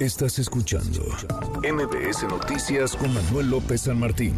Estás escuchando MBS Noticias con Manuel López San Martín.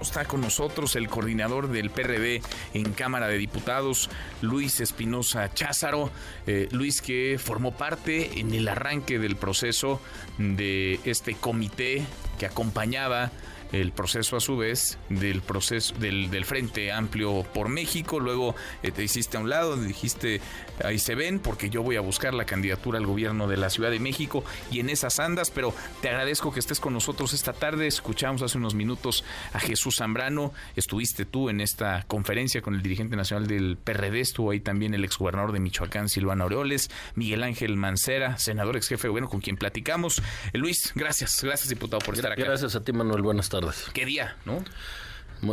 Está con nosotros el coordinador del PRD en Cámara de Diputados, Luis Espinosa Cházaro. Eh, Luis que formó parte en el arranque del proceso de este comité que acompañaba el proceso a su vez del proceso del, del Frente Amplio por México. Luego eh, te hiciste a un lado, dijiste ahí se ven porque yo voy a buscar la candidatura al gobierno de la Ciudad de México y en esas andas, pero te agradezco que estés con nosotros esta tarde. Escuchamos hace unos minutos a Jesús Zambrano, estuviste tú en esta conferencia con el dirigente nacional del PRD, estuvo ahí también el exgobernador de Michoacán, Silvano Aureoles, Miguel Ángel Mancera, senador ex jefe con quien platicamos. Eh, Luis, gracias, gracias diputado por estar acá. Gracias a ti Manuel, buenas tardes. ¿Qué día, no?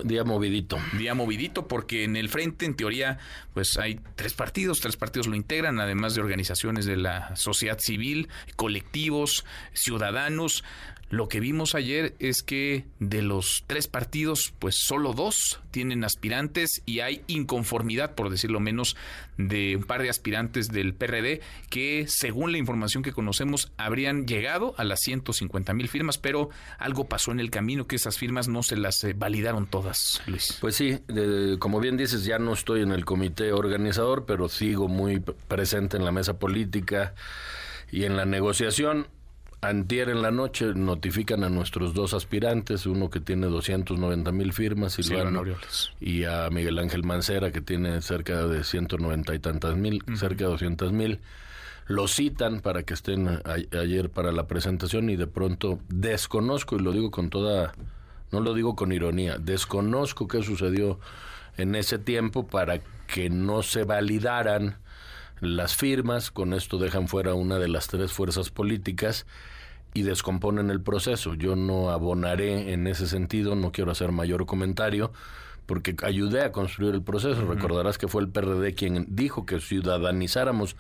Día movidito. Día movidito porque en el frente, en teoría, pues hay tres partidos, tres partidos lo integran, además de organizaciones de la sociedad civil, colectivos, ciudadanos. Lo que vimos ayer es que de los tres partidos, pues solo dos tienen aspirantes y hay inconformidad, por decirlo menos, de un par de aspirantes del PRD que, según la información que conocemos, habrían llegado a las 150 mil firmas, pero algo pasó en el camino que esas firmas no se las eh, validaron todas, Luis. Pues sí, como bien dices, ya no estoy en el comité organizador, pero sigo muy presente en la mesa política y en la negociación. Antier en la noche notifican a nuestros dos aspirantes, uno que tiene 290 mil firmas, Silvano, y a Miguel Ángel Mancera, que tiene cerca de 190 y tantas mil, cerca de 200 mil. Lo citan para que estén ayer para la presentación y de pronto desconozco, y lo digo con toda, no lo digo con ironía, desconozco qué sucedió en ese tiempo para que no se validaran las firmas, con esto dejan fuera una de las tres fuerzas políticas y descomponen el proceso. Yo no abonaré en ese sentido, no quiero hacer mayor comentario, porque ayudé a construir el proceso. Recordarás que fue el PRD quien dijo que ciudadanizáramos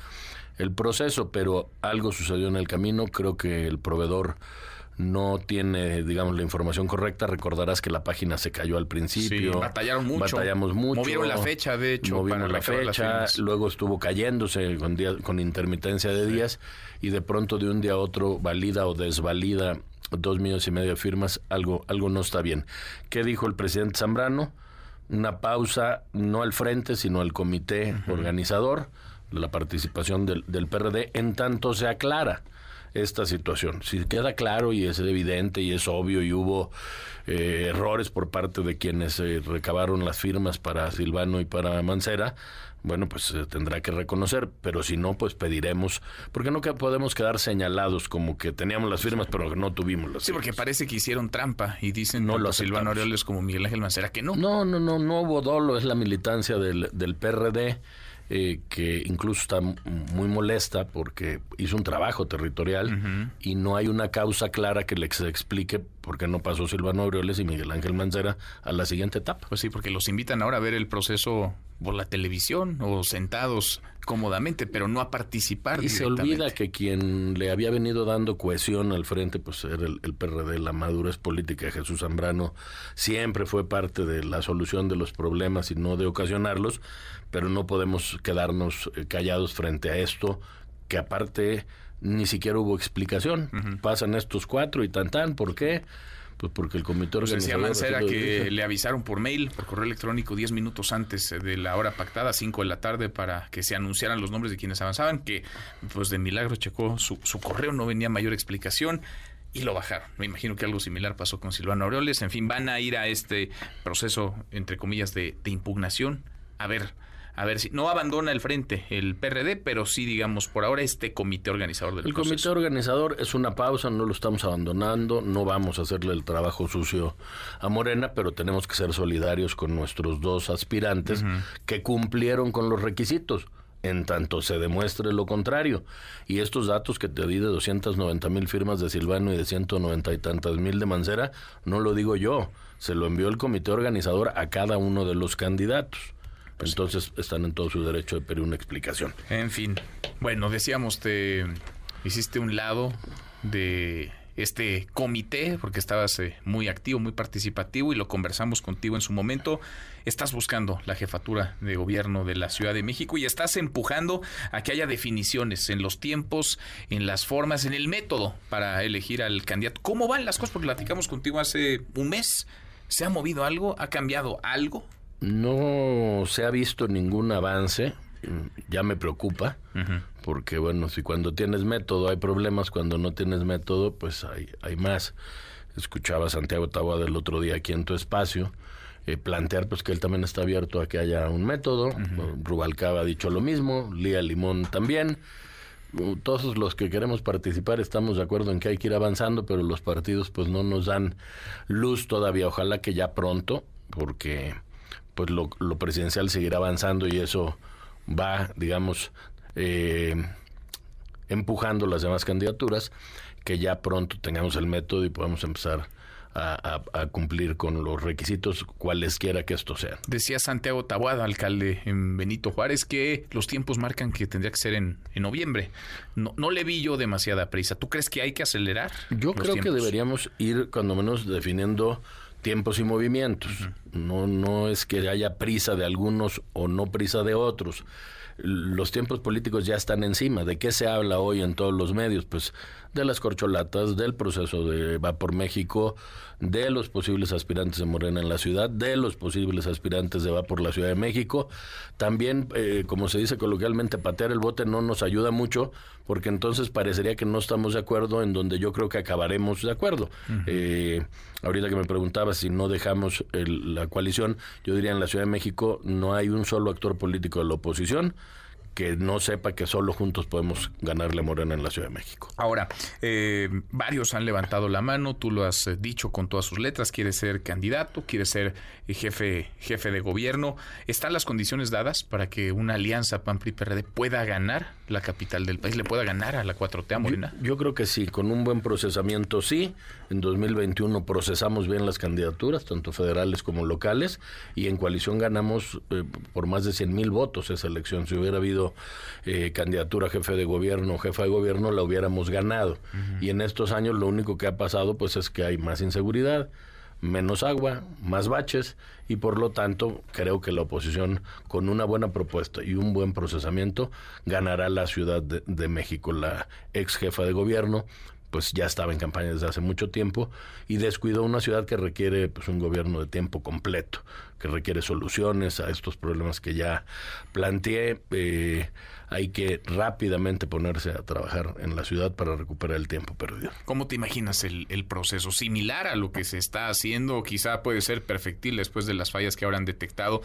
el proceso, pero algo sucedió en el camino. Creo que el proveedor no tiene, digamos, la información correcta. Recordarás que la página se cayó al principio. Sí, batallaron mucho. Batallamos mucho. Movieron la fecha, de hecho. Movieron la fecha, luego estuvo cayéndose con, con intermitencia de días y de pronto de un día a otro valida o desvalida dos millones y medio de firmas. Algo, algo no está bien. ¿Qué dijo el presidente Zambrano? Una pausa, no al frente, sino al comité organizador, la participación del, del PRD, en tanto se aclara esta situación. Si queda claro y es evidente y es obvio y hubo eh, errores por parte de quienes eh, recabaron las firmas para Silvano y para Mancera, bueno, pues se tendrá que reconocer, pero si no, pues pediremos, porque no que podemos quedar señalados como que teníamos las firmas, pero que no tuvimos las Sí, porque parece que hicieron trampa y dicen no lo Silvano Aureoles como Miguel Ángel Mancera que no. No, no, no, no hubo dolo, es la militancia del, del PRD eh, que incluso está muy molesta porque hizo un trabajo territorial y no hay una causa clara que le explique por qué no pasó Silvano Aureoles y Miguel Ángel Mancera a la siguiente etapa. Pues sí, porque los invitan ahora a ver el proceso por la televisión o sentados cómodamente, pero no a participar. Y se olvida que quien le había venido dando cohesión al frente, pues era el, el, PRD, la madurez política Jesús Zambrano, siempre fue parte de la solución de los problemas y no de ocasionarlos, pero no podemos quedarnos eh, callados frente a esto, que aparte ni siquiera hubo explicación. Pasan estos cuatro y tan tan, ¿por qué? Pues porque el comité organizador... Decía Mancera que le avisaron por mail, por correo electrónico, 10 minutos antes de la hora pactada, 5 de la tarde, para que se anunciaran los nombres de quienes avanzaban, que pues de milagro checó su, su correo, no venía mayor explicación y lo bajaron. Me imagino que algo similar pasó con Silvano Aureoles. En fin, van a ir a este proceso, entre comillas, de, de impugnación. A ver, a ver si no abandona el frente el PRD, pero sí, digamos, por ahora este comité organizador del El comité organizador es una pausa, no lo estamos abandonando, no vamos a hacerle el trabajo sucio a Morena, pero tenemos que ser solidarios con nuestros dos aspirantes que cumplieron con los requisitos en tanto se demuestre lo contrario. Y estos datos que te di de 290 mil firmas de Silvano y de 190 y tantas mil de Mancera, no lo digo yo, se lo envió el comité organizador a cada uno de los candidatos. Pues Entonces están en todo su derecho de pedir una explicación. En fin, bueno, decíamos, te hiciste un lado de este comité, porque estabas eh, muy activo, muy participativo y lo conversamos contigo en su momento. Estás buscando la jefatura de gobierno de la Ciudad de México y estás empujando a que haya definiciones en los tiempos, en las formas, en el método para elegir al candidato. ¿Cómo van las cosas? Porque platicamos contigo hace un mes. ¿Se ha movido algo? ¿Ha cambiado algo? No se ha visto ningún avance ya me preocupa, porque bueno, si cuando tienes método hay problemas, cuando no tienes método, pues hay, hay más. Escuchaba a Santiago Taboada el otro día aquí en tu espacio. Eh, plantear pues que él también está abierto a que haya un método. Rubalcaba ha dicho lo mismo, Lía Limón también. Todos los que queremos participar estamos de acuerdo en que hay que ir avanzando, pero los partidos pues no nos dan luz todavía. Ojalá que ya pronto, porque pues lo, lo presidencial seguirá avanzando y eso va, digamos, eh, empujando las demás candidaturas, que ya pronto tengamos el método y podamos empezar a, cumplir con los requisitos cualesquiera que esto sea. Decía Santiago Tabuada, alcalde en Benito Juárez, que los tiempos marcan que tendría que ser en, en noviembre. No, no le vi yo demasiada prisa. ¿Tú crees que hay que acelerar? Yo creo que deberíamos ir cuando menos definiendo tiempos y movimientos. No, no es que haya prisa de algunos o no prisa de otros los tiempos políticos ya están encima. ¿De qué se habla hoy en todos los medios? Pues de las corcholatas, del proceso de Va por México, de los posibles aspirantes de Morena en la ciudad, de los posibles aspirantes de Va por la Ciudad de México. También, eh, como se dice coloquialmente, patear el bote no nos ayuda mucho, porque entonces parecería que no estamos de acuerdo en donde yo creo que acabaremos de acuerdo. eh, ahorita que me preguntaba si no dejamos la coalición, yo diría en la Ciudad de México no hay un solo actor político de la oposición que no sepa que solo juntos podemos ganarle a Morena en la Ciudad de México. Ahora, eh, varios han levantado la mano, tú lo has eh, dicho con todas sus letras, quiere ser candidato, quiere ser eh, jefe, jefe de gobierno. ¿Están las condiciones dadas para que una alianza PAN-PRI-PRD pueda ganar la capital del país, le pueda ganar a la 4T a Morena? Yo, yo creo que sí, con un buen procesamiento sí. En 2021 procesamos bien las candidaturas, tanto federales como locales, y en coalición ganamos por más de 100 mil votos esa elección. Si hubiera habido eh, candidatura a jefe de gobierno o jefa de gobierno, la hubiéramos ganado. Y en estos años lo único que ha pasado pues es que hay más inseguridad, menos agua, más baches y por lo tanto creo que la oposición con una buena propuesta y un buen procesamiento ganará la Ciudad de, de México. La ex jefa de gobierno pues ya estaba en campaña desde hace mucho tiempo y descuidó una ciudad que requiere pues un gobierno de tiempo completo, que requiere soluciones a estos problemas que ya planteé. Eh, hay que rápidamente ponerse a trabajar en la ciudad para recuperar el tiempo perdido. ¿Cómo te imaginas el, el proceso? ¿Similar a lo que se está haciendo? Quizá puede ser perfectil después de las fallas que ahora han detectado.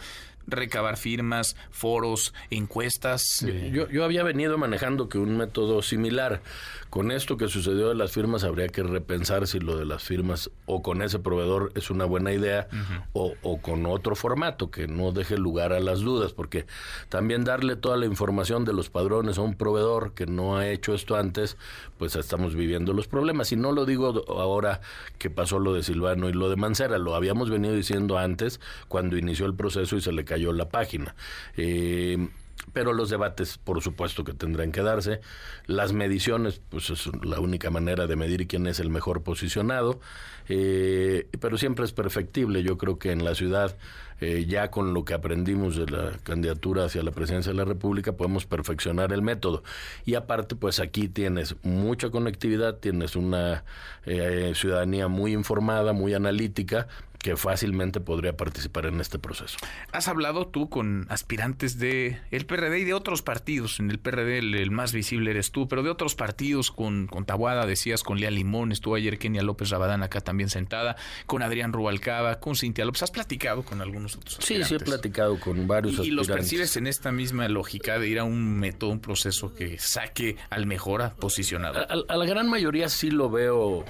Recabar firmas, foros, encuestas. Eh. Yo, yo había venido manejando que un método similar. Con esto que sucedió las firmas, habría que repensar si lo de las firmas o con ese proveedor es una buena idea o, o con otro formato que no deje lugar a las dudas, porque también darle toda la información de los padrones a un proveedor que no ha hecho esto antes, pues estamos viviendo los problemas. Y no lo digo ahora que pasó lo de Silvano y lo de Mancera, lo habíamos venido diciendo antes cuando inició el proceso y se le cayó la página. Eh, pero los debates, por supuesto que tendrán que darse. Las mediciones, pues es la única manera de medir quién es el mejor posicionado. Eh, pero siempre es perfectible. Yo creo que en la ciudad, eh, ya con lo que aprendimos de la candidatura hacia la presidencia de la República, podemos perfeccionar el método. Y aparte, pues aquí tienes mucha conectividad, tienes una eh, ciudadanía muy informada, muy analítica, que fácilmente podría participar en este proceso. Has hablado tú con aspirantes de el PRD y de otros partidos. En el PRD el, más visible eres tú, pero de otros partidos con, con Tabuada, decías, con Lea Limón, estuvo ayer Kenia López Rabadán acá también sentada, con Adrián Rubalcaba, con Cintia López. ¿Has platicado con algunos otros aspirantes? Sí, sí he platicado con varios y, aspirantes. Y los percibes en esta misma lógica de ir a un método, un proceso que saque al mejor posicionado. A, a la gran mayoría sí lo veo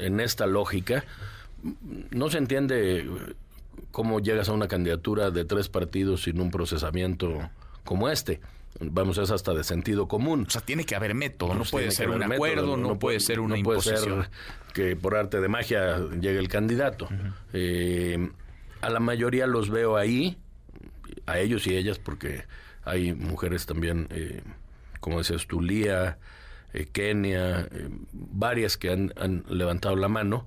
en esta lógica no se entiende cómo llegas a una candidatura de tres partidos sin un procesamiento como este. Vamos, es hasta de sentido común. O sea, tiene que haber método, no pues puede ser un acuerdo, no, puede ser una no imposición. Puede ser que por arte de magia llegue el candidato. Uh -huh. eh, a la mayoría los veo ahí, a ellos y ellas, porque hay mujeres también, eh, como decías tú, Lía, eh, Kenia, eh, varias que han, han, levantado la mano,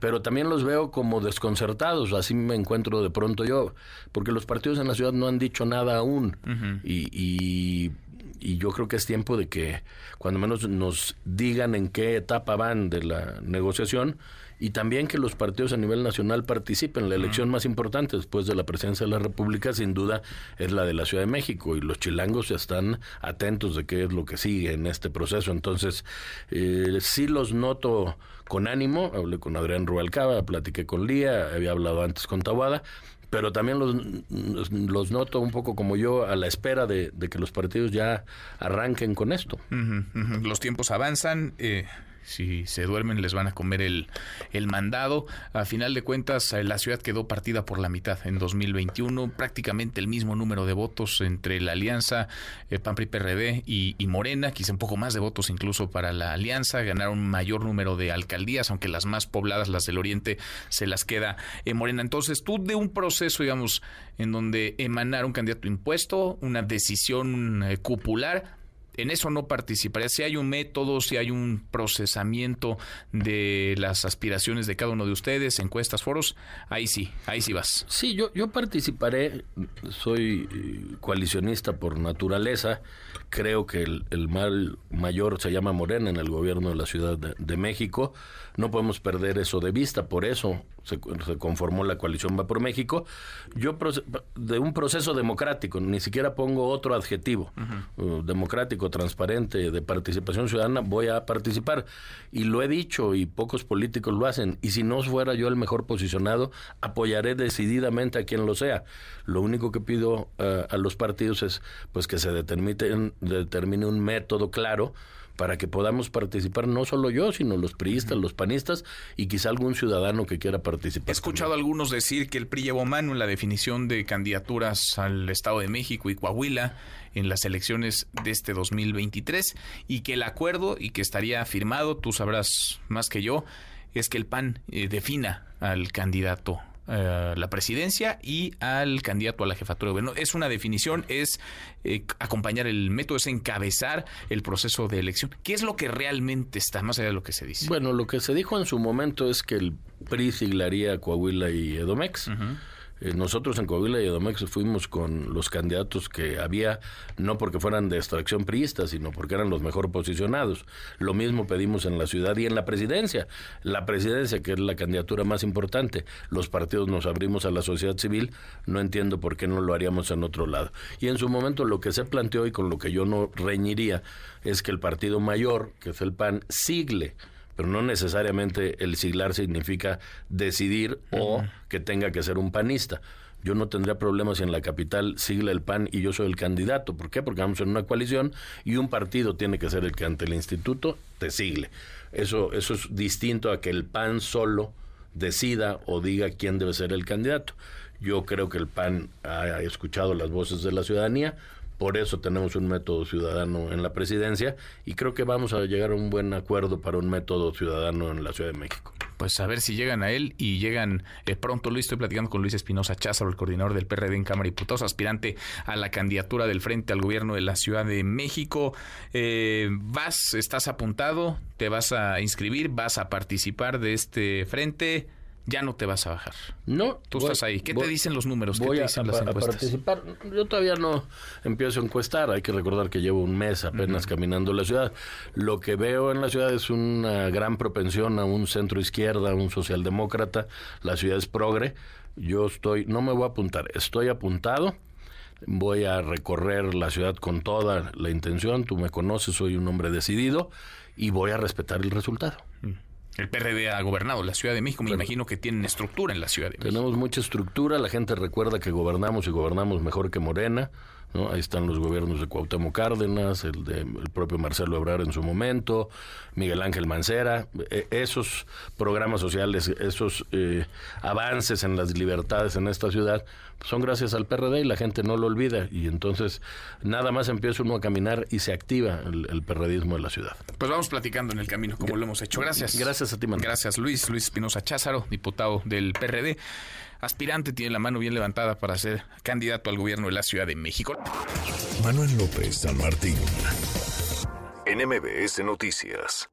pero también los veo como desconcertados, así me encuentro de pronto yo, porque los partidos en la ciudad no han dicho nada aún. Y, y, y, yo creo que es tiempo de que cuando menos nos digan en qué etapa van de la negociación y también que los partidos a nivel nacional participen. La elección más importante después de la presidencia de la República, sin duda, es la de la Ciudad de México y los chilangos ya están atentos de qué es lo que sigue en este proceso. Entonces, eh, sí los noto con ánimo. Hablé con Adrián Rubalcaba, platiqué con Lía, había hablado antes con Tawada pero también los, los, noto un poco como yo a la espera de, de, que los partidos ya arranquen con esto. Los tiempos avanzan. Eh, si se duermen les van a comer el, el mandado. A final de cuentas, eh, la ciudad quedó partida por la mitad en 2021, prácticamente el mismo número de votos entre la alianza eh, PAN-PRI-PRD y, y, Morena, quizá un poco más de votos incluso para la alianza, ganaron mayor número de alcaldías, aunque las más pobladas, las del oriente, se las queda en Morena. Entonces, tú de un proceso, digamos, en donde emanar un candidato impuesto, una decisión eh, cupular, en eso no participaría. Si hay un método, si hay un procesamiento de las aspiraciones de cada uno de ustedes, encuestas, foros, ahí sí, ahí sí vas. Sí, yo, yo participaré, soy eh, coalicionista por naturaleza, creo que el, mal mayor se llama Morena en el gobierno de la Ciudad de México, no podemos perder eso de vista, por eso se, se, conformó la coalición Va por México, yo de un proceso democrático, ni siquiera pongo otro adjetivo, uh -huh. democrático, transparente, de participación ciudadana, voy a participar. Y lo he dicho y pocos políticos lo hacen. Y si no fuera yo el mejor posicionado, apoyaré decididamente a quien lo sea. Lo único que pido uh, a los partidos es pues que se determine, determine un método claro para que podamos participar no solo yo, sino los priistas, los panistas y quizá algún ciudadano que quiera participar. He escuchado a algunos decir que el PRI llevó mano en la definición de candidaturas al Estado de México y Coahuila en las elecciones de este 2023 y que el acuerdo y que estaría firmado, tú sabrás más que yo, es que el PAN eh, defina al candidato Uh, la presidencia y al candidato a la jefatura de gobierno. Es una definición, es eh, acompañar el método, es encabezar el proceso de elección. ¿Qué es lo que realmente está más allá de lo que se dice? Bueno, lo que se dijo en su momento es que el PRI siglaría Coahuila y Edomex. Uh -huh. Eh, nosotros en Coahuila y Edomex fuimos con los candidatos que había, no porque fueran de extracción priista, sino porque eran los mejor posicionados. Lo mismo pedimos en la ciudad y en la presidencia. La presidencia, que es la candidatura más importante, los partidos nos abrimos a la sociedad civil, no entiendo por qué no lo haríamos en otro lado. Y en su momento lo que se planteó y con lo que yo no reñiría es que el partido mayor, que es el PAN, sigle pero no necesariamente el siglar significa decidir uh -huh. o que tenga que ser un panista. Yo no tendría problemas si en la capital sigla el PAN y yo soy el candidato. ¿Por qué? Porque vamos en una coalición y un partido tiene que ser el que ante el instituto te sigle. Eso, eso es distinto a que el PAN solo decida o diga quién debe ser el candidato. Yo creo que el PAN ha escuchado las voces de la ciudadanía, por eso tenemos un método ciudadano en la presidencia y creo que vamos a llegar a un buen acuerdo para un método ciudadano en la Ciudad de México. Pues a ver si llegan a él y llegan eh, pronto. Luis, estoy platicando con Luis Espinosa Cházaro, el coordinador del PRD en Cámara de Diputados, aspirante a la candidatura del Frente al Gobierno de la Ciudad de México. Eh, vas, estás apuntado, te vas a inscribir, vas a participar de este frente ya no te vas a bajar. No. Tú voy, estás ahí. ¿Qué voy, te dicen los números? ¿Qué te dicen a, las encuestas? A participar. Yo todavía no empiezo a encuestar. Hay que recordar que llevo un mes apenas uh -huh. caminando la ciudad. Lo que veo en la ciudad es una gran propensión a un centro izquierda, a un socialdemócrata. La ciudad es progre. Yo estoy, no me voy a apuntar, estoy apuntado. Voy a recorrer la ciudad con toda la intención. Tú me conoces, soy un hombre decidido y voy a respetar el resultado. Uh -huh. El PRD ha gobernado la Ciudad de México. Me bueno, imagino que tienen estructura en la Ciudad de México. Tenemos mucha estructura. La gente recuerda que gobernamos y gobernamos mejor que Morena. ¿No? Ahí están los gobiernos de Cuauhtémoc Cárdenas, el de el propio Marcelo Ebrard en su momento, Miguel Ángel Mancera. Eh, esos programas sociales, esos eh, avances en las libertades en esta ciudad son gracias al PRD y la gente no lo olvida. Y entonces nada más empieza uno a caminar y se activa el, el perredismo de la ciudad. Pues vamos platicando en el camino, como lo hemos hecho. Gracias. Gracias a ti, Manuel. Gracias, Luis. Luis Espinosa Cházaro, diputado del PRD. Aspirante, tiene la mano bien levantada para ser candidato al gobierno de la Ciudad de México. Manuel López San Martín en MBS Noticias.